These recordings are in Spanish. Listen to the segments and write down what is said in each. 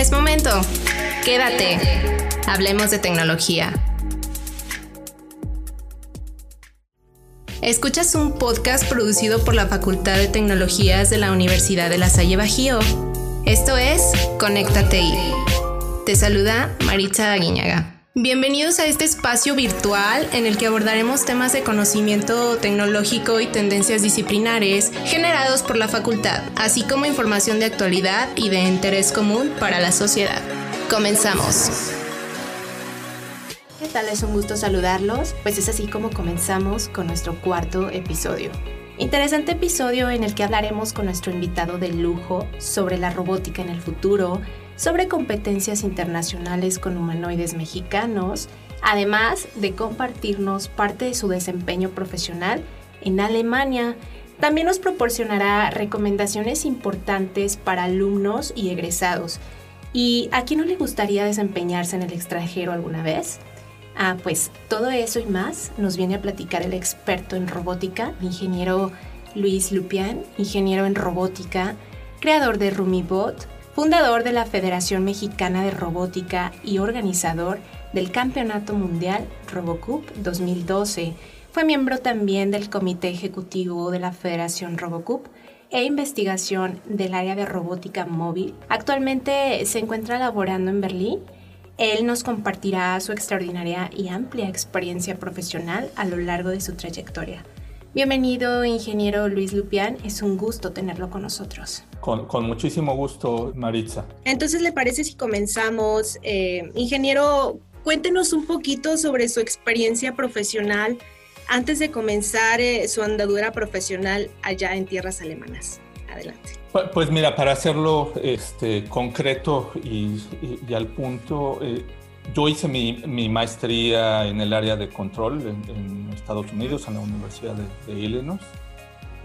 Es momento. Quédate. Hablemos de tecnología. Escuchas un podcast producido por la Facultad de Tecnologías de la Universidad de La Salle Bajío. Esto es Conéctate. Te saluda Maritza Aguiñaga. Bienvenidos a este espacio virtual en el que abordaremos temas de conocimiento tecnológico y tendencias disciplinares generados por la facultad, así como información de actualidad y de interés común para la sociedad. Comenzamos. ¿Qué tal? Es un gusto saludarlos. Pues es así como comenzamos con nuestro cuarto episodio. Interesante episodio en el que hablaremos con nuestro invitado de lujo sobre la robótica en el futuro, sobre competencias internacionales con humanoides mexicanos, además de compartirnos parte de su desempeño profesional en Alemania. También nos proporcionará recomendaciones importantes para alumnos y egresados. ¿Y a quién no le gustaría desempeñarse en el extranjero alguna vez? Ah, pues todo eso y más nos viene a platicar el experto en robótica, ingeniero Luis Lupián, ingeniero en robótica, creador de RumiBot, fundador de la Federación Mexicana de Robótica y organizador del Campeonato Mundial RoboCup 2012. Fue miembro también del Comité Ejecutivo de la Federación RoboCup e investigación del área de robótica móvil. Actualmente se encuentra laborando en Berlín. Él nos compartirá su extraordinaria y amplia experiencia profesional a lo largo de su trayectoria. Bienvenido, ingeniero Luis Lupián. Es un gusto tenerlo con nosotros. Con, muchísimo gusto, Maritza. Entonces, ¿le parece si comenzamos? Eh, ingeniero, cuéntenos un poquito sobre su experiencia profesional antes de comenzar eh, su andadura profesional allá en tierras alemanas. Adelante. Pues, mira, para hacerlo este, concreto y, al punto, eh, yo hice mi, maestría en el área de control en, Estados Unidos, en la Universidad de, Illinois.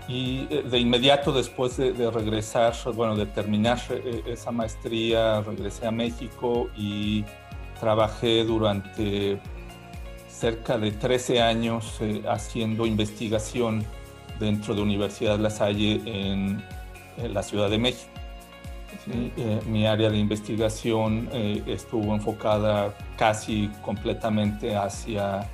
Y eh, de inmediato después de, regresar, bueno, de terminar eh, esa maestría, regresé a México y trabajé durante cerca de 13 años eh, haciendo investigación dentro de Universidad La Salle en la Ciudad de México. Eh, mi área de investigación eh, estuvo enfocada casi completamente hacia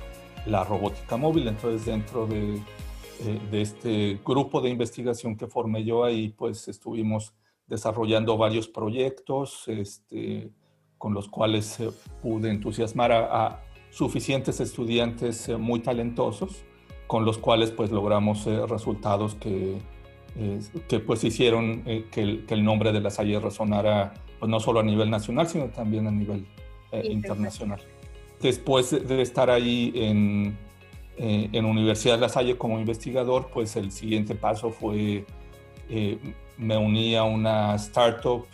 la robótica móvil. Entonces, dentro de, eh, de, este grupo de investigación que formé yo ahí, pues estuvimos desarrollando varios proyectos este, con los cuales pude entusiasmar a, a, suficientes estudiantes muy talentosos, con los cuales pues logramos resultados que que pues hicieron eh, que, el, que, el, nombre de la Salle resonara pues no solo a nivel nacional, sino también a nivel eh, internacional. Después de estar ahí en, eh, en Universidad de La Salle como investigador, pues el siguiente paso fue, me uní a una startup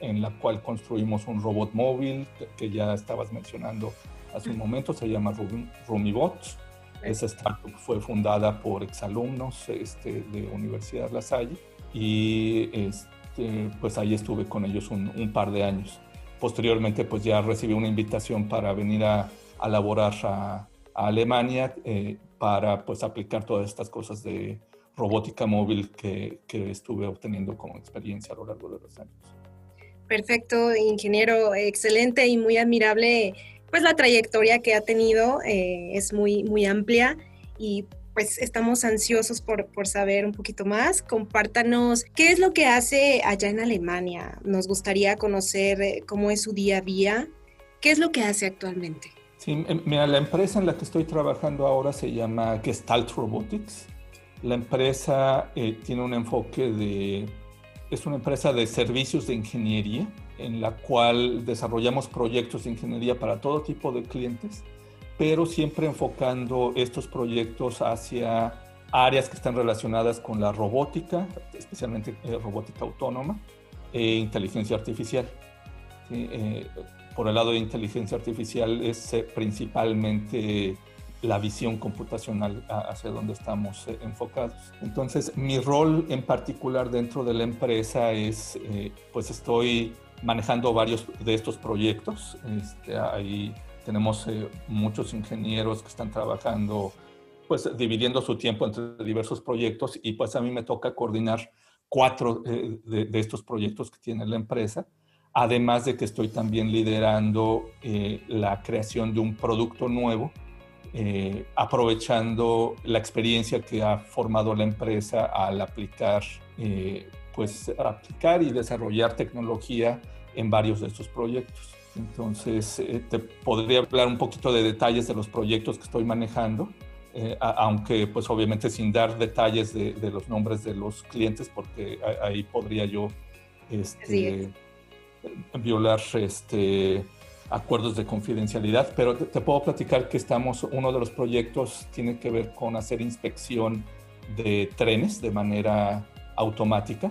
en la cual construimos un robot móvil que, ya estabas mencionando hace un momento, se llama RumiBot esa startup fue fundada por exalumnos este, de Universidad La Salle y este, pues ahí estuve con ellos un, par de años. Posteriormente pues ya recibí una invitación para venir a, a laborar a, Alemania eh, para pues aplicar todas estas cosas de robótica móvil que, que estuve obteniendo como experiencia a lo largo de los años. Perfecto, ingeniero, excelente y muy admirable pues la trayectoria que ha tenido eh, es muy, muy amplia y pues estamos ansiosos por, por, saber un poquito más. Compártanos qué es lo que hace allá en Alemania. Nos gustaría conocer eh, cómo es su día a día. ¿Qué es lo que hace actualmente? Sí, mira, la empresa en la que estoy trabajando ahora se llama Gestalt Robotics. La empresa eh, tiene un enfoque de, es una empresa de servicios de ingeniería en la cual desarrollamos proyectos de ingeniería para todo tipo de clientes, pero siempre enfocando estos proyectos hacia áreas que están relacionadas con la robótica, especialmente eh, robótica autónoma e inteligencia artificial. Eh, por el lado de inteligencia artificial es eh, principalmente la visión computacional hacia donde estamos enfocados. Entonces, mi rol en particular dentro de la empresa es, pues estoy manejando varios de estos proyectos. Este, ahí tenemos eh, muchos ingenieros que están trabajando, pues dividiendo su tiempo entre diversos proyectos y pues a mí me toca coordinar cuatro eh, de, estos proyectos que tiene la empresa. además de que estoy también liderando eh, la creación de un producto nuevo, eh, aprovechando la experiencia que ha formado la empresa al aplicar, pues, aplicar y desarrollar tecnología en varios de estos proyectos. Entonces, te podría hablar un poquito de detalles de los proyectos que estoy manejando. aunque pues obviamente sin dar detalles de, los nombres de los clientes porque ahí podría yo este, violar este, acuerdos de confidencialidad, pero te, puedo platicar que estamos, uno de los proyectos tiene que ver con hacer inspección de trenes de manera automática.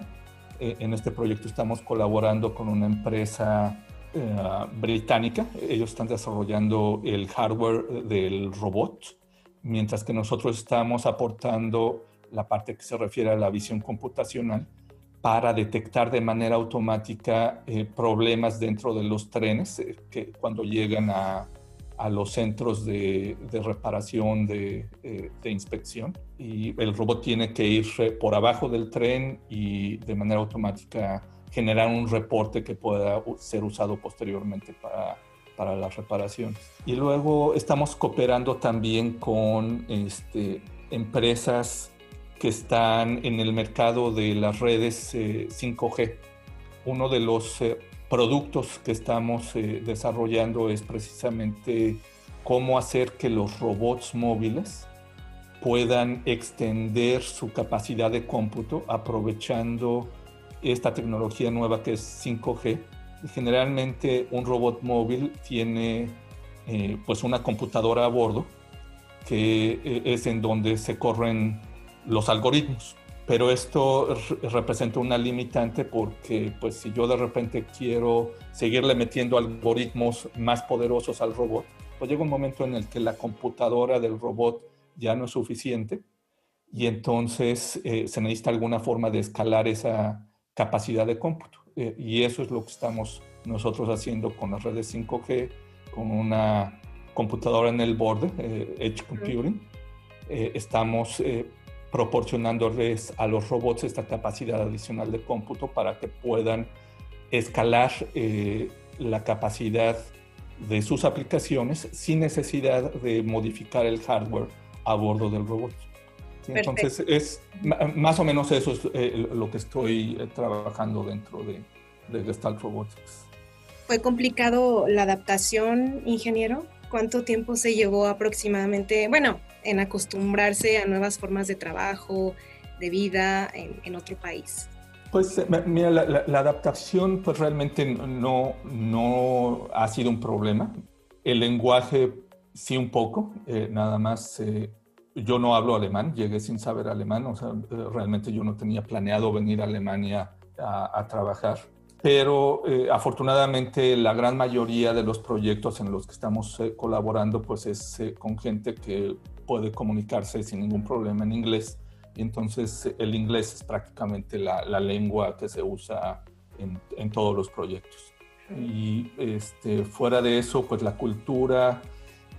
Eh, en este proyecto estamos colaborando con una empresa británica. Ellos están desarrollando el hardware del robot, mientras que nosotros estamos aportando la parte que se refiere a la visión computacional para detectar de manera automática eh, problemas dentro de los trenes eh, que cuando llegan a, a los centros de, de reparación, de, eh, de, inspección. Y el robot tiene que ir por abajo del tren y de manera automática generar un reporte que pueda ser usado posteriormente para, para las reparaciones. Y luego estamos cooperando también con este, empresas que están en el mercado de las redes 5G. Eh, Uno de los eh, productos que estamos eh, desarrollando es precisamente cómo hacer que los robots móviles puedan extender su capacidad de cómputo aprovechando esta tecnología nueva que es 5G. Generalmente un robot móvil tiene pues una computadora a bordo que es en donde se corren los algoritmos. Pero esto representa una limitante porque pues si yo de repente quiero seguirle metiendo algoritmos más poderosos al robot, pues llega un momento en el que la computadora del robot ya no es suficiente y entonces eh, se necesita alguna forma de escalar esa capacidad de cómputo. Eh, y eso es lo que estamos nosotros haciendo con las redes 5G, con una computadora en el borde, eh, Edge Computing. estamos proporcionándoles a los robots esta capacidad adicional de cómputo para que puedan escalar eh, la capacidad de sus aplicaciones sin necesidad de modificar el hardware a bordo del robot. Entonces, es más o menos eso es eh, lo que estoy eh, trabajando dentro de, de Gestalt Robotics. ¿Fue complicado la adaptación, ingeniero? ¿Cuánto tiempo se llevó aproximadamente? Bueno, en acostumbrarse a nuevas formas de trabajo, de vida en, otro país? Pues eh, mira, la, adaptación pues realmente no, no ha sido un problema. El lenguaje sí un poco, eh, nada más. Eh, yo no hablo alemán, llegué sin saber alemán, o sea, realmente yo no tenía planeado venir a Alemania a, a trabajar. Pero afortunadamente la gran mayoría de los proyectos en los que estamos colaborando pues es con gente que puede comunicarse sin ningún problema en inglés. Y entonces el inglés es prácticamente la, la lengua que se usa en, en, todos los proyectos. Y este, fuera de eso, pues la cultura,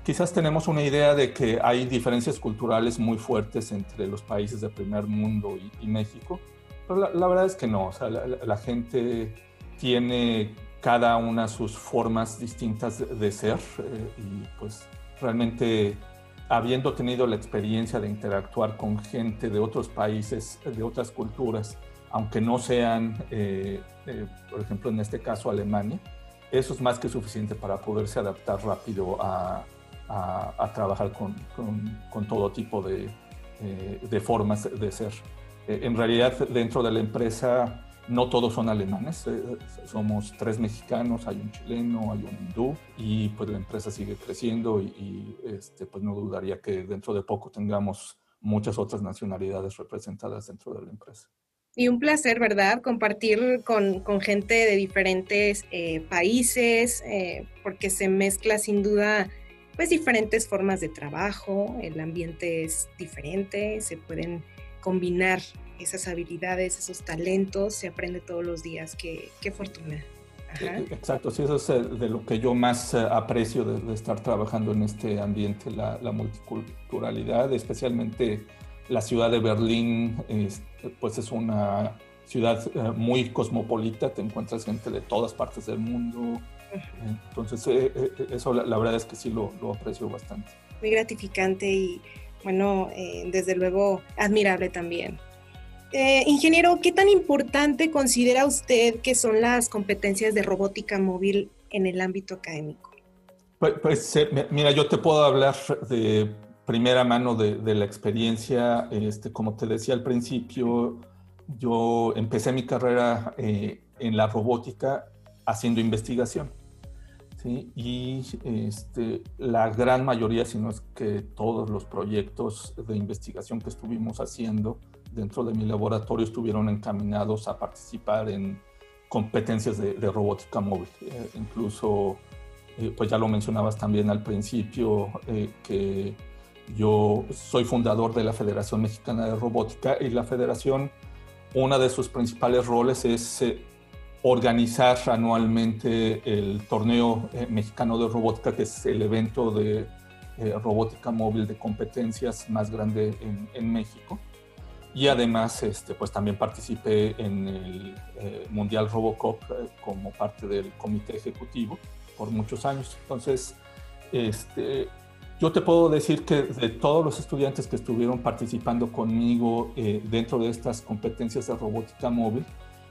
quizás tenemos una idea de que hay diferencias culturales muy fuertes entre los países de primer mundo y, México, pero la, verdad es que no, o sea, la, gente tiene cada una sus formas distintas de, ser eh, y pues realmente habiendo tenido la experiencia de interactuar con gente de otros países, de otras culturas, aunque no sean, eh, eh, por ejemplo, en este caso Alemania, eso es más que suficiente para poderse adaptar rápido a, trabajar con, con, todo tipo de, eh, de, formas de ser. en realidad, dentro de la empresa, no todos son alemanes, eh, somos tres mexicanos, hay un chileno, hay un hindú y pues la empresa sigue creciendo y, este, pues no dudaría que dentro de poco tengamos muchas otras nacionalidades representadas dentro de la empresa. Y un placer, ¿verdad? Compartir con, con gente de diferentes eh, países, eh, porque se mezcla sin duda pues diferentes formas de trabajo, el ambiente es diferente, se pueden combinar esas habilidades, esos talentos, se aprende todos los días. Qué, qué fortuna. E, exacto, sí, eso es eh, de lo que yo más eh, aprecio de, estar trabajando en este ambiente, la, multiculturalidad, especialmente la ciudad de Berlín, pues es una ciudad eh, muy cosmopolita, te encuentras gente de todas partes del mundo. Entonces, eso la, verdad es que sí lo, lo, aprecio bastante. Muy gratificante y, bueno, desde luego admirable también. ingeniero, ¿qué tan importante considera usted que son las competencias de robótica móvil en el ámbito académico? Pues, pues mira, yo te puedo hablar de primera mano de, la experiencia. Este, como te decía al principio, yo empecé mi carrera eh, en la robótica haciendo investigación. Y este, la gran mayoría, si no es que todos los proyectos de investigación que estuvimos haciendo dentro de mi laboratorio estuvieron encaminados a participar en competencias de, robótica móvil. Eh, incluso, eh, pues ya lo mencionabas también al principio, que yo soy fundador de la Federación Mexicana de Robótica y la federación, uno de sus principales roles es eh, organizar anualmente el torneo eh, mexicano de robótica, que es el evento de eh, robótica móvil de competencias más grande en, México. Y además, este, pues también participé en el Mundial Robocop como parte del comité ejecutivo por muchos años. Entonces, este, yo te puedo decir que de todos los estudiantes que estuvieron participando conmigo eh, dentro de estas competencias de robótica móvil,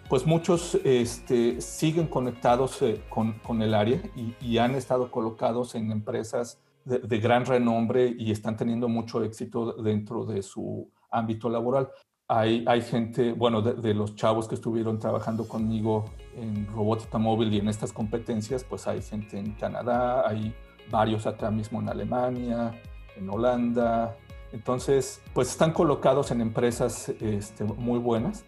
pues muchos este, siguen conectados eh, con, el área y, han estado colocados en empresas de, gran renombre y están teniendo mucho éxito dentro de su ámbito laboral. Hay, gente, bueno, de, de, los chavos que estuvieron trabajando conmigo en robótica móvil y en estas competencias, pues hay gente en Canadá, hay varios acá mismo en Alemania, en Holanda. Entonces, pues están colocados en empresas este, muy buenas.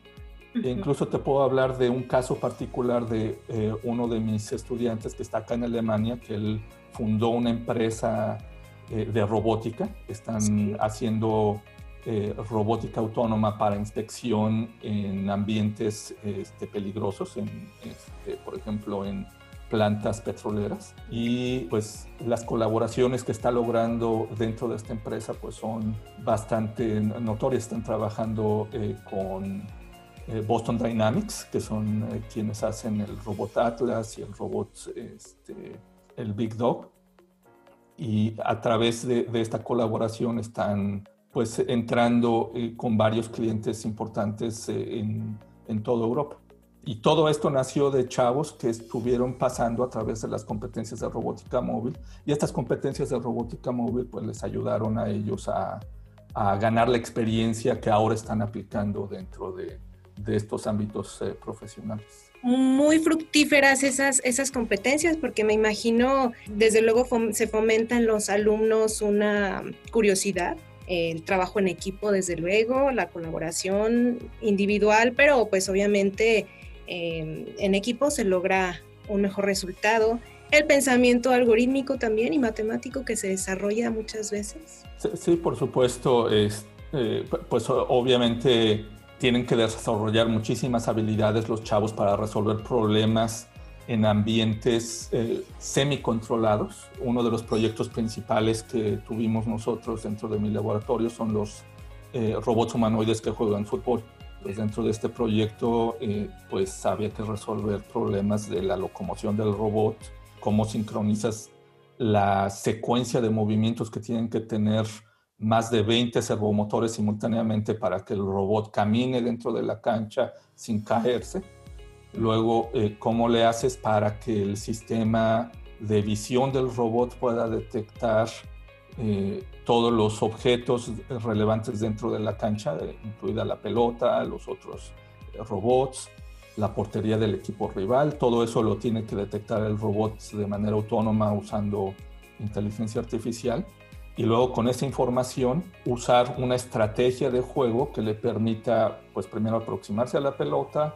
E incluso te puedo hablar de un caso particular de eh, uno de mis estudiantes que está acá en Alemania, que él fundó una empresa eh, de robótica. Están haciendo eh, robótica autónoma para inspección en ambientes este, peligrosos, en, este, por ejemplo, en plantas petroleras y pues las colaboraciones que está logrando dentro de esta empresa pues son bastante notorias. Están trabajando eh, con Boston Dynamics, que son eh, quienes hacen el robot Atlas y el robot, este, el Big Dog. Y a través de, de esta colaboración están pues entrando con varios clientes importantes en, en toda Europa. Y todo esto nació de chavos que estuvieron pasando a través de las competencias de robótica móvil. Y estas competencias de robótica móvil pues les ayudaron a ellos a, a ganar la experiencia que ahora están aplicando dentro de, de estos ámbitos eh, profesionales. Muy fructíferas esas, esas competencias, porque me imagino, desde luego se fomenta en los alumnos una curiosidad, el trabajo en equipo, desde luego, la colaboración individual, pero pues obviamente Em, en equipo se logra un mejor resultado. El pensamiento algorítmico también y matemático que se desarrolla muchas veces. Sí, por supuesto. Es, eh, pues obviamente tienen que desarrollar muchísimas habilidades los chavos para resolver problemas en ambientes eh, semi-controlados. Uno de los proyectos principales que tuvimos nosotros dentro de mi laboratorio son los eh, robots humanoides que juegan fútbol. Pues dentro de este proyecto eh, pues había que resolver problemas de la locomoción del robot, cómo sincronizas la secuencia de movimientos que tienen que tener más de 20 servomotores simultáneamente para que el robot camine dentro de la cancha sin caerse. Luego, eh, cómo le haces para que el sistema de visión del robot pueda detectar eh, todos los objetos relevantes dentro de la cancha, incluida la pelota, los otros eh, robots, la portería del equipo rival, todo eso lo tiene que detectar el robot de manera autónoma usando inteligencia artificial y luego con esa información usar una estrategia de juego que le permita pues primero aproximarse a la pelota,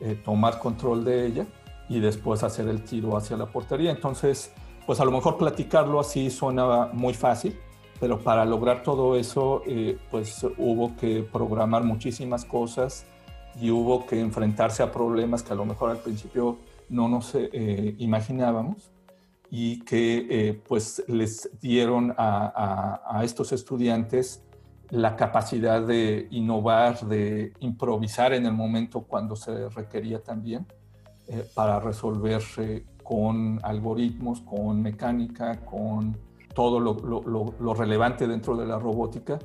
eh, tomar control de ella y después hacer el tiro hacia la portería. Entonces, pues a lo mejor platicarlo así suena muy fácil, pero para lograr todo eso, eh, pues hubo que programar muchísimas cosas y hubo que enfrentarse a problemas que a lo mejor al principio no nos eh, imaginábamos y que eh, pues les dieron a, estos estudiantes la capacidad de innovar, de improvisar en el momento cuando se requería también eh, para resolver con algoritmos, con mecánica, con todo lo, relevante dentro de la robótica,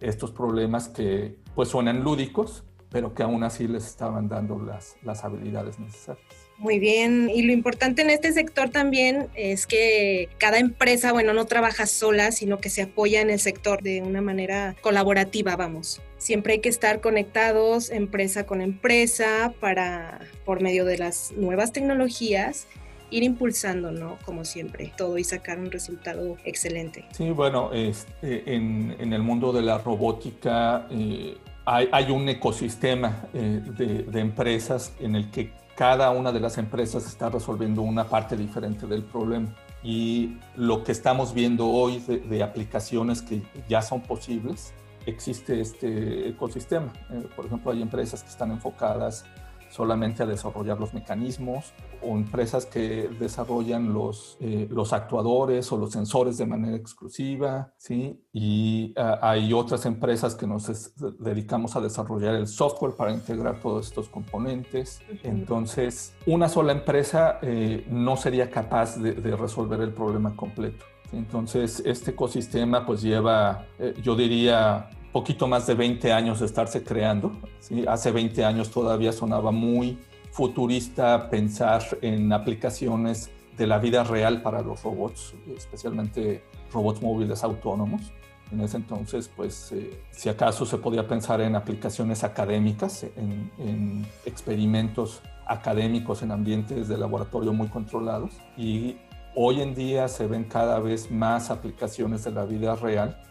estos problemas que pues suenan lúdicos, pero que aún así les estaban dando las, las habilidades necesarias. Muy bien, y lo importante en este sector también es que cada empresa, bueno, no trabaja sola, sino que se apoya en el sector de una manera colaborativa, vamos. Siempre hay que estar conectados empresa con empresa para, por medio de las nuevas tecnologías, ir impulsando, ¿no? Como siempre, todo y sacar un resultado excelente. Sí, bueno, este, en, en, el mundo de la robótica eh, hay, hay, un ecosistema eh, de, de, empresas en el que cada una de las empresas está resolviendo una parte diferente del problema. Y lo que estamos viendo hoy de, aplicaciones que ya son posibles, existe este ecosistema. Eh, por ejemplo, hay empresas que están enfocadas solamente a desarrollar los mecanismos o empresas que desarrollan los, eh, los actuadores o los sensores de manera exclusiva, ¿sí? Y ah, hay otras empresas que nos dedicamos a desarrollar el software para integrar todos estos componentes. Entonces, una sola empresa eh, no sería capaz de, resolver el problema completo. Entonces, este ecosistema pues lleva, eh, yo diría, poquito más de 20 años de estarse creando. ¿sí? Hace 20 años todavía sonaba muy futurista pensar en aplicaciones de la vida real para los robots, especialmente robots móviles autónomos. En ese entonces, pues, eh, si acaso se podía pensar en aplicaciones académicas, en, en, experimentos académicos en ambientes de laboratorio muy controlados. Y hoy en día se ven cada vez más aplicaciones de la vida real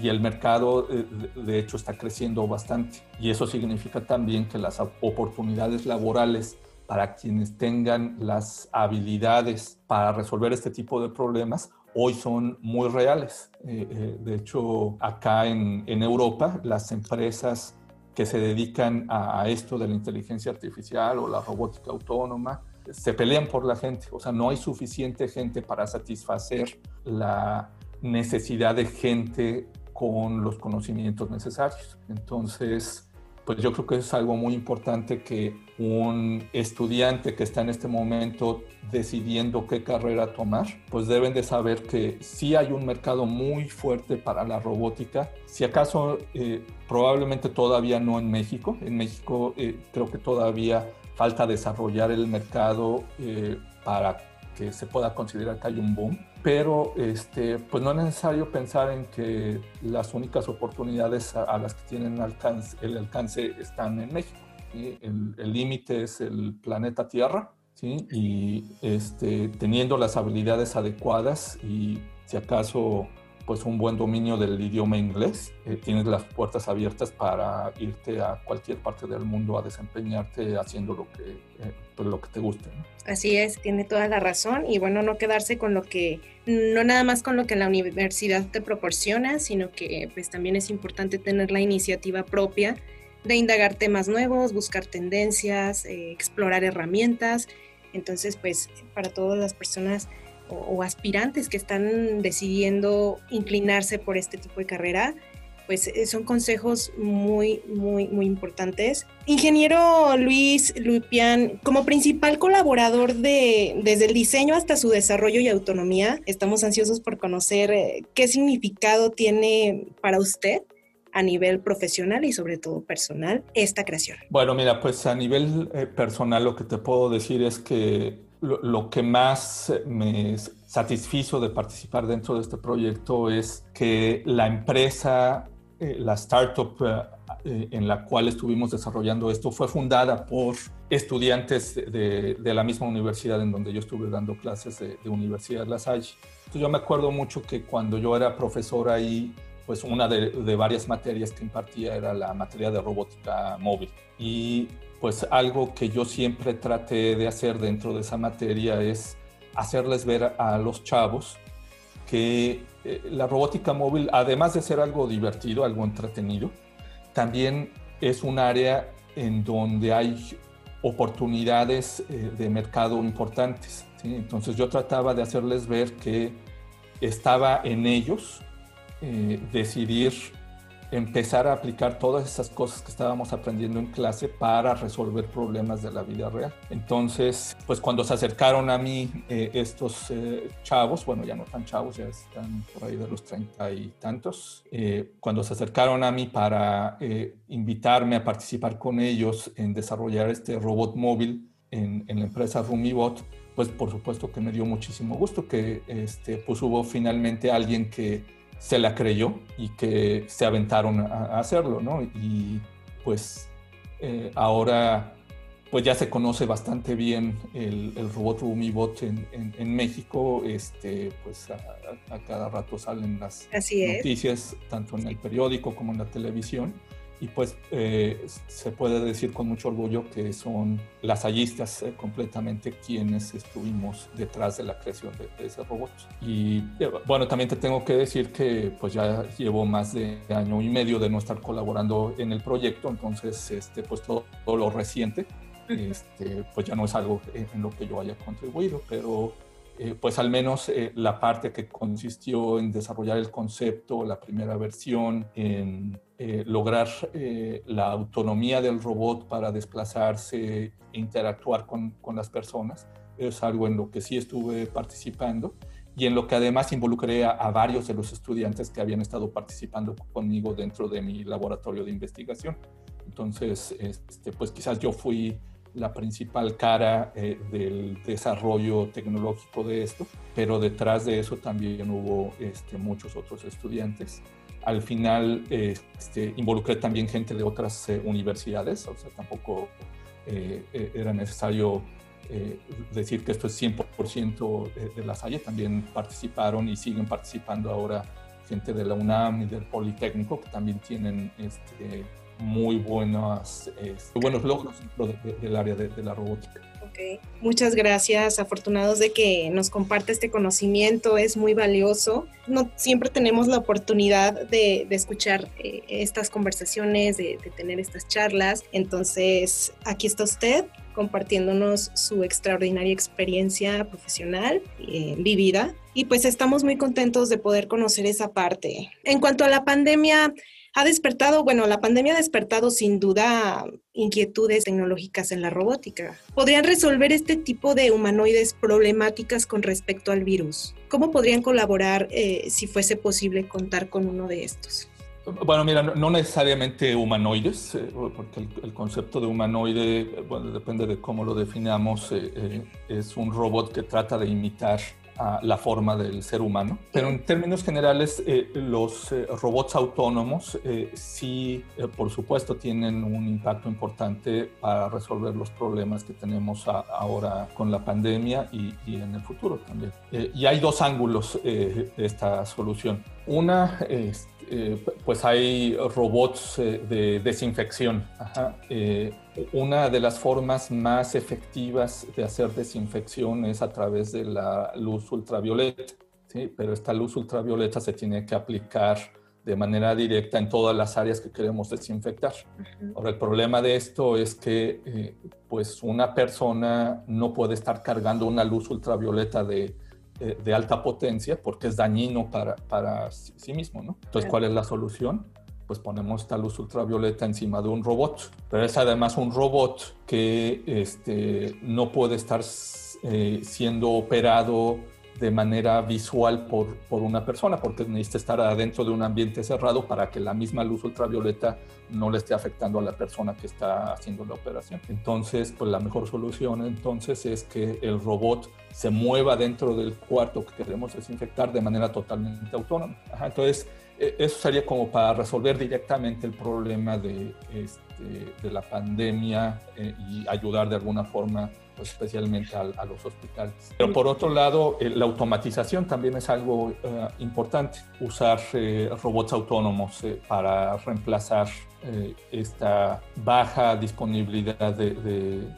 y el mercado eh, de hecho está creciendo bastante y eso significa también que las oportunidades laborales para quienes tengan las habilidades para resolver este tipo de problemas hoy son muy reales. Eh, eh, de hecho, acá en, Europa, las empresas que se dedican a, esto de la inteligencia artificial o la robótica autónoma se pelean por la gente. O sea, no hay suficiente gente para satisfacer la necesidad de gente con los conocimientos necesarios. Entonces, pues yo creo que es algo muy importante que un estudiante que está en este momento decidiendo qué carrera tomar, pues deben de saber que sí hay un mercado muy fuerte para la robótica. Si acaso, eh, probablemente todavía no en México. En México eh, creo que todavía falta desarrollar el mercado eh, para que se pueda considerar que hay un boom pero este, pues no es necesario pensar en que las únicas oportunidades a, las que tienen alcance, el alcance están en México. El límite es el planeta Tierra ¿sí? y este, teniendo las habilidades adecuadas y si acaso pues un buen dominio del idioma inglés, eh, tienes las puertas abiertas para irte a cualquier parte del mundo a desempeñarte haciendo lo que, eh, pues, lo que te guste. Así es, tiene toda la razón y bueno, no quedarse con lo que, no nada más con lo que la universidad te proporciona, sino que pues también es importante tener la iniciativa propia de indagar temas nuevos, buscar tendencias, eh, explorar herramientas. Entonces, pues para todas las personas o, aspirantes que están decidiendo inclinarse por este tipo de carrera, pues eh, son consejos muy, muy, muy importantes. Ingeniero Luis Lupián, como principal colaborador de, desde el diseño hasta su desarrollo y autonomía, estamos ansiosos por conocer eh, qué significado tiene para usted a nivel profesional y sobre todo personal esta creación. Bueno, mira, pues a nivel eh, personal lo que te puedo decir es que lo, que más me satisfizo de participar dentro de este proyecto es que la empresa, eh, la startup eh, en la cual estuvimos desarrollando esto fue fundada por estudiantes de, la misma universidad en donde yo estuve dando clases de, Universidad La Salle. Entonces yo me acuerdo mucho que cuando yo era profesor ahí, pues una de, de varias materias que impartía era la materia de robótica móvil. Y pues algo que yo siempre traté de hacer dentro de esa materia es hacerles ver a los chavos que eh, la robótica móvil, además de ser algo divertido, algo entretenido, también es un área en donde hay oportunidades eh, de mercado importantes. Entonces yo trataba de hacerles ver que estaba en ellos eh, decidir empezar a aplicar todas esas cosas que estábamos aprendiendo en clase para resolver problemas de la vida real. Entonces, pues cuando se acercaron a mí eh, estos eh, chavos, bueno, ya no tan chavos, ya están por ahí de los treinta y tantos, eh, cuando se acercaron a mí para invitarme a participar con ellos en desarrollar este robot móvil en, en la empresa RumiBot, pues por supuesto que me dio muchísimo gusto que este, pues hubo finalmente alguien que se la creyó y que se aventaron a, hacerlo, ¿no? Y pues eh, ahora pues ya se conoce bastante bien el, robot RumiBot en, en, México, este, pues a, cada rato salen las noticias, tanto en el periódico como en la televisión y pues eh, se puede decir con mucho orgullo que son las hallistas eh, completamente quienes estuvimos detrás de la creación de, ese robot. Y eh, bueno, también te tengo que decir que pues ya llevo más de año y medio de no estar colaborando en el proyecto, entonces este, pues todo, todo lo reciente este, pues ya no es algo en lo que yo haya contribuido, pero eh, pues al menos eh, la parte que consistió en desarrollar el concepto, la primera versión, en eh, lograr la autonomía del robot para desplazarse e interactuar con, con, las personas, es algo en lo que sí estuve participando y en lo que además involucré a, a varios de los estudiantes que habían estado participando conmigo dentro de mi laboratorio de investigación. Entonces, este, pues quizás yo fui la principal cara eh, del desarrollo tecnológico de esto, pero detrás de eso también hubo este, muchos otros estudiantes. Al final este, involucré también gente de otras eh, universidades, o sea, tampoco eh, era necesario decir que esto es 100% de, la Salle, también participaron y siguen participando ahora gente de la UNAM y del Politécnico, que también tienen este, muy, buenas, este, buenos logros del área de, la robótica. Muchas gracias, afortunados de que nos comparte este conocimiento, es muy valioso. No siempre tenemos la oportunidad de, escuchar eh, estas conversaciones, de, tener estas charlas. Entonces, aquí está usted compartiéndonos su extraordinaria experiencia profesional eh, vivida. Y pues estamos muy contentos de poder conocer esa parte. En cuanto a la pandemia, ha despertado, bueno, la pandemia ha despertado sin duda inquietudes tecnológicas en la robótica. ¿Podrían resolver este tipo de humanoides problemáticas con respecto al virus? ¿Cómo podrían colaborar eh, si fuese posible contar con uno de estos? Bueno, mira, no, necesariamente humanoides, eh, porque el, concepto de humanoide, bueno, depende de cómo lo definamos, eh, es un robot que trata de imitar la forma del ser humano. Pero en términos generales, eh, los eh, robots autónomos eh, sí, por supuesto, tienen un impacto importante para resolver los problemas que tenemos ahora con la pandemia y, y, en el futuro también. y hay dos ángulos de esta solución. Una, este, pues hay robots de desinfección. Ajá una de las formas más efectivas de hacer desinfección es a través de la luz ultravioleta, ¿sí? pero esta luz ultravioleta se tiene que aplicar de manera directa en todas las áreas que queremos desinfectar. Ahora, el problema de esto es que eh, pues una persona no puede estar cargando una luz ultravioleta de, de, alta potencia porque es dañino para, para sí mismo. ¿no? Entonces, ¿cuál es la solución? Pues ponemos esta luz ultravioleta encima de un robot. Pero es además un robot que este, no puede estar eh, siendo operado de manera visual por, por, una persona, porque necesita estar adentro de un ambiente cerrado para que la misma luz ultravioleta no le esté afectando a la persona que está haciendo la operación. Entonces, pues la mejor solución entonces es que el robot se mueva dentro del cuarto que queremos desinfectar de manera totalmente autónoma. entonces, eso sería como para resolver directamente el problema de, este, de la pandemia eh, y ayudar de alguna forma pues, especialmente a, los hospitales. Pero por otro lado, eh, la automatización también es algo eh, importante, usar robots autónomos para reemplazar esta baja disponibilidad de, de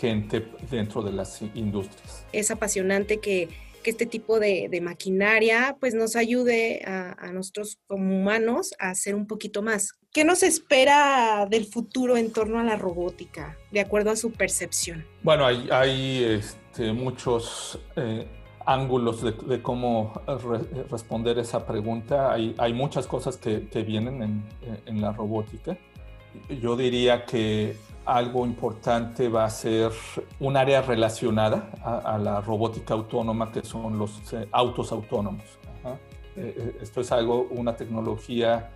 gente dentro de las industrias. Es apasionante que que este tipo de, maquinaria pues nos ayude a, nosotros como humanos a hacer un poquito más. ¿Qué nos espera del futuro en torno a la robótica, de acuerdo a su percepción? Bueno, hay, este, muchos eh, ángulos de, cómo responder esa pregunta. Hay, hay muchas cosas que, que vienen en, en, la robótica. Yo diría que algo importante va a ser un área relacionada a, la robótica autónoma, que son los eh, autos autónomos. Eh, eh, esto es algo, una tecnología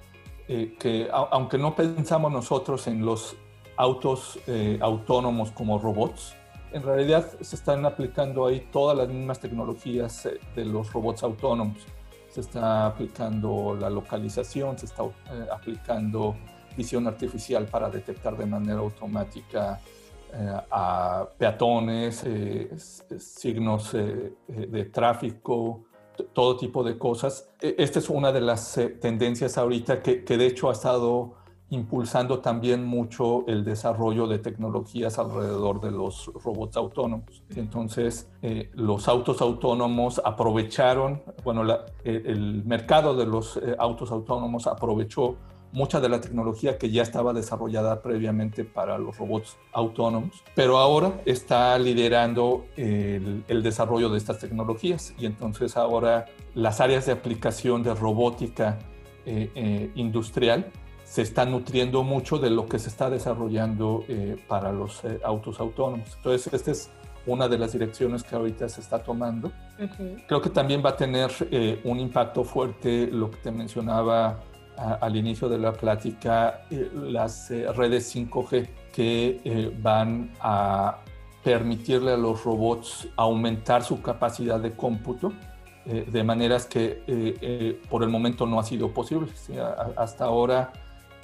que, aunque no pensamos nosotros en los autos autónomos como robots, en realidad se están aplicando ahí todas las mismas tecnologías de los robots autónomos. Se está aplicando la localización, se está aplicando visión artificial para detectar de manera automática eh, a peatones, eh, signos eh, de tráfico, todo tipo de cosas. E, esta es una de las tendencias ahorita que, que, de hecho ha estado impulsando también mucho el desarrollo de tecnologías alrededor de los robots autónomos. Entonces, los autos autónomos aprovecharon, bueno, el mercado de los autos autónomos aprovechó mucha de la tecnología que ya estaba desarrollada previamente para los robots autónomos, pero ahora está liderando el, desarrollo de estas tecnologías y entonces ahora las áreas de aplicación de robótica eh, eh, industrial se están nutriendo mucho de lo que se está desarrollando eh, para los autos autónomos. Entonces, esta es una de las direcciones que ahorita se está tomando. Creo que también va a tener un impacto fuerte lo que te mencionaba al inicio de la plática eh, las eh, redes 5G que eh, van a permitirle a los robots aumentar su capacidad de cómputo de maneras que por el momento no ha sido posible. hasta ahora,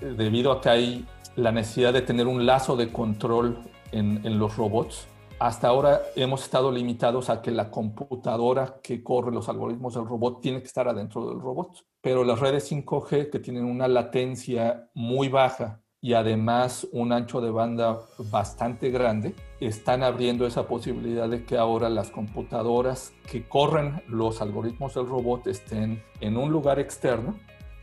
debido a que hay la necesidad de tener un lazo de control en, en los robots, hasta ahora hemos estado limitados a que la computadora que corre los algoritmos del robot tiene que estar adentro del robot pero las redes 5G que tienen una latencia muy baja y además un ancho de banda bastante grande, están abriendo esa posibilidad de que ahora las computadoras que corren los algoritmos del robot estén en un lugar externo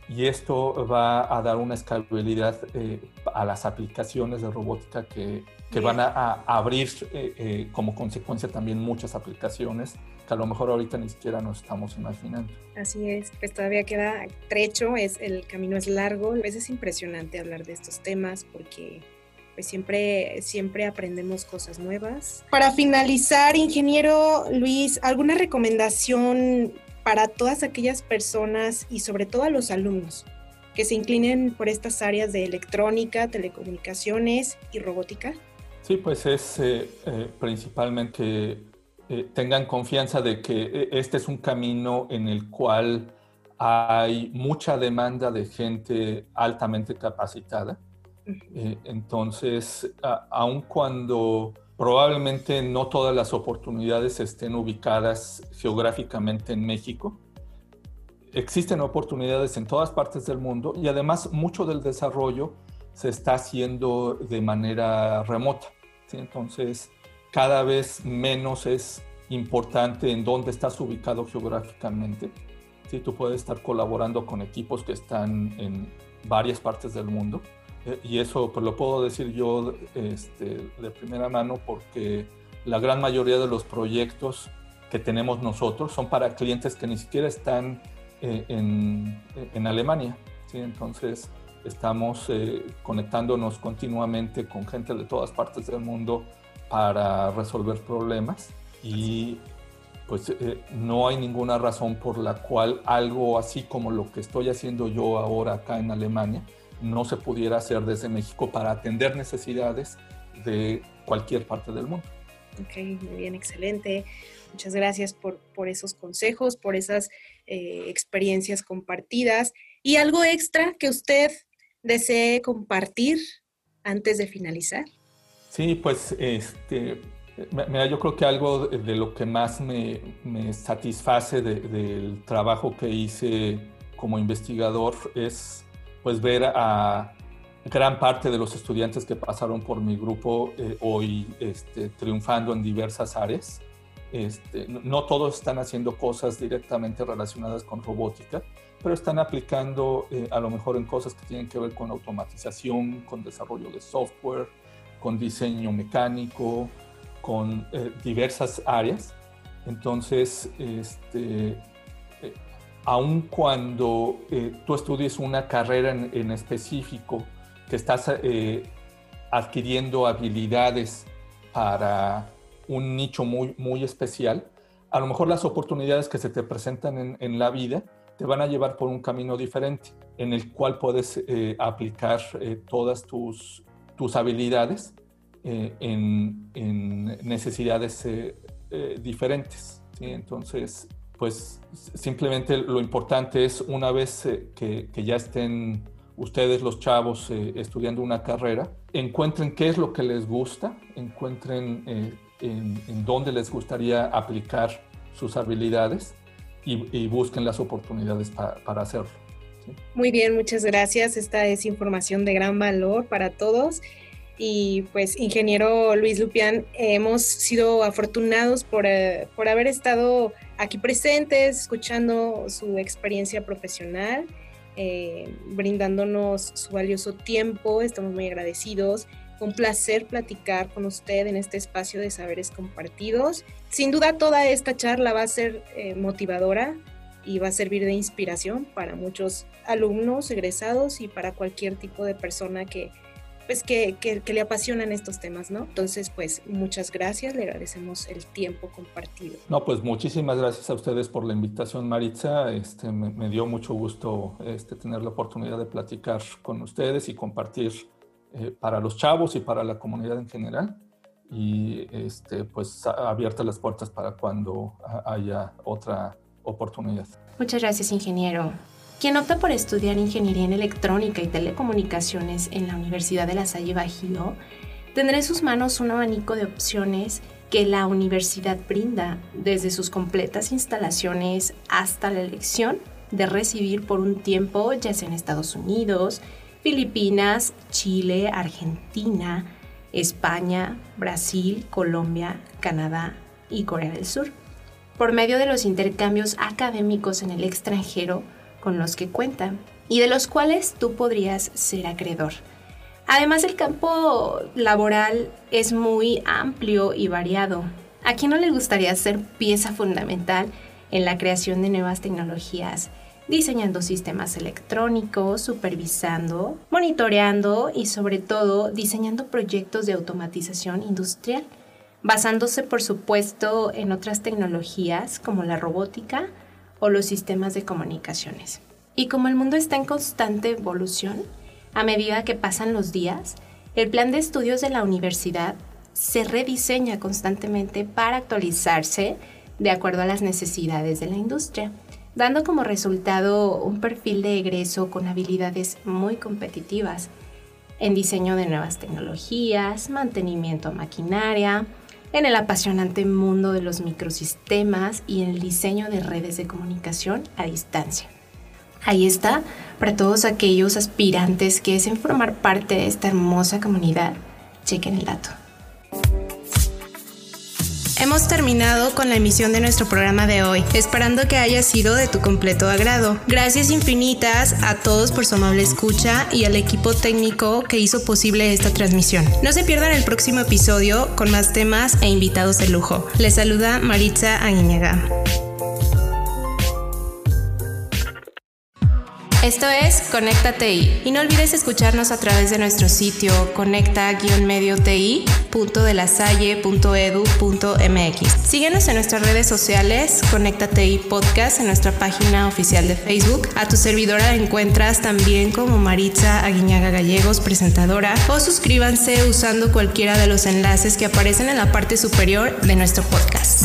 y esto va a dar una escalabilidad eh, a las aplicaciones de robótica que, que van a, abrir eh, eh, como consecuencia también muchas aplicaciones a lo mejor ahorita ni siquiera nos estamos imaginando. Así es, pues todavía queda trecho, es, el camino es largo, a veces es impresionante hablar de estos temas porque pues siempre, siempre aprendemos cosas nuevas. Para finalizar, ingeniero Luis, ¿alguna recomendación para todas aquellas personas y sobre todo a los alumnos que se inclinen por estas áreas de electrónica, telecomunicaciones y robótica? Sí, pues es eh, eh, principalmente eh, tengan confianza de que eh, este es un camino en el cual hay mucha demanda de gente altamente capacitada. Eh, entonces, aun cuando probablemente no todas las oportunidades estén ubicadas geográficamente en México, existen oportunidades en todas partes del mundo y además mucho del desarrollo se está haciendo de manera remota. Entonces, cada vez menos es importante en dónde estás ubicado geográficamente. Si tú puedes estar colaborando con equipos que están en varias partes del mundo. Eh, y eso pues, lo puedo decir yo este, de primera mano porque la gran mayoría de los proyectos que tenemos nosotros son para clientes que ni siquiera están eh, en, en, Alemania. ¿sí? Entonces estamos eh, conectándonos continuamente con gente de todas partes del mundo para resolver problemas y pues eh, no hay ninguna razón por la cual algo así como lo que estoy haciendo yo ahora acá en Alemania no se pudiera hacer desde México para atender necesidades de cualquier parte del mundo. Ok, muy bien, excelente. Muchas gracias por, por esos consejos, por esas eh, experiencias compartidas. ¿Y algo extra que usted desee compartir antes de finalizar? Sí, pues este, Mira, yo creo que algo de lo que más me, satisface del trabajo que hice como investigador es pues ver a gran parte de los estudiantes que pasaron por mi grupo eh, hoy este, triunfando en diversas áreas. Este, no todos están haciendo cosas directamente relacionadas con robótica, pero están aplicando eh, a lo mejor en cosas que tienen que ver con automatización, con desarrollo de software, con diseño mecánico, con eh, diversas áreas. Entonces, este, eh, aun cuando eh, tú estudies una carrera en, específico, que estás adquiriendo habilidades para un nicho muy, muy especial, a lo mejor las oportunidades que se te presentan en, la vida te van a llevar por un camino diferente, en el cual puedes aplicar todas tus, tus habilidades en, en, necesidades diferentes. Entonces, pues simplemente lo importante es una vez eh, que, ya estén ustedes los chavos eh, estudiando una carrera, encuentren qué es lo que les gusta, encuentren eh, en, dónde les gustaría aplicar sus habilidades y, busquen las oportunidades para hacerlo. Muy bien, muchas gracias. Esta es información de gran valor para todos y pues ingeniero Luis Lupián, hemos sido afortunados por, eh, por, haber estado aquí presentes, escuchando su experiencia profesional, eh, brindándonos su valioso tiempo, estamos muy agradecidos. Un placer platicar con usted en este espacio de saberes compartidos. Sin duda toda esta charla va a ser eh, motivadora y va a servir de inspiración para muchos alumnos, egresados y para cualquier tipo de persona que, pues que, le apasionan estos temas, ¿no? Entonces, pues muchas gracias, le agradecemos el tiempo compartido. No, pues muchísimas gracias a ustedes por la invitación, Maritza. Este, me, dio mucho gusto este, tener la oportunidad de platicar con ustedes y compartir eh, para los chavos y para la comunidad en general. Y este, pues abiertas las puertas para cuando haya otra Muchas gracias, ingeniero. Quien opta por estudiar ingeniería en electrónica y telecomunicaciones en la Universidad de La Salle Bajío tendrá en sus manos un abanico de opciones que la universidad brinda, desde sus completas instalaciones hasta la elección de recibir por un tiempo, ya sea en Estados Unidos, Filipinas, Chile, Argentina, España, Brasil, Colombia, Canadá y Corea del Sur. Por medio de los intercambios académicos en el extranjero, con los que cuentan y de los cuales tú podrías ser acreedor. Además, el campo laboral es muy amplio y variado. ¿A quién no le gustaría ser pieza fundamental en la creación de nuevas tecnologías, diseñando sistemas electrónicos, supervisando, monitoreando y sobre todo diseñando proyectos de automatización industrial, basándose por supuesto en otras tecnologías como la robótica, o los sistemas de comunicaciones. Y como el mundo está en constante evolución, a medida que pasan los días, el plan de estudios de la universidad se rediseña constantemente para actualizarse de acuerdo a las necesidades de la industria, dando como resultado un perfil de egreso con habilidades muy competitivas en diseño de nuevas tecnologías, mantenimiento maquinaria, en el apasionante mundo de los microsistemas y en el diseño de redes de comunicación a distancia. Ahí está, para todos aquellos aspirantes que deseen formar parte de esta hermosa comunidad, chequen el dato. Hemos terminado con la emisión de nuestro programa de hoy, esperando que haya sido de tu completo agrado. Gracias infinitas a todos por su amable escucha y al equipo técnico que hizo posible esta transmisión. No se pierdan el próximo episodio con más temas e invitados de lujo. Les saluda Maritza Aguiñaga. Esto es Conecta TI y no olvides escucharnos a través de nuestro sitio conecta-medio-ti.delasalle.edu.mx. Síguenos en nuestras redes sociales, Conecta TI Podcast en nuestra página oficial de Facebook. A tu servidora encuentras también como Maritza Aguiñaga Gallegos, presentadora, o suscríbanse usando cualquiera de los enlaces que aparecen en la parte superior de nuestro podcast.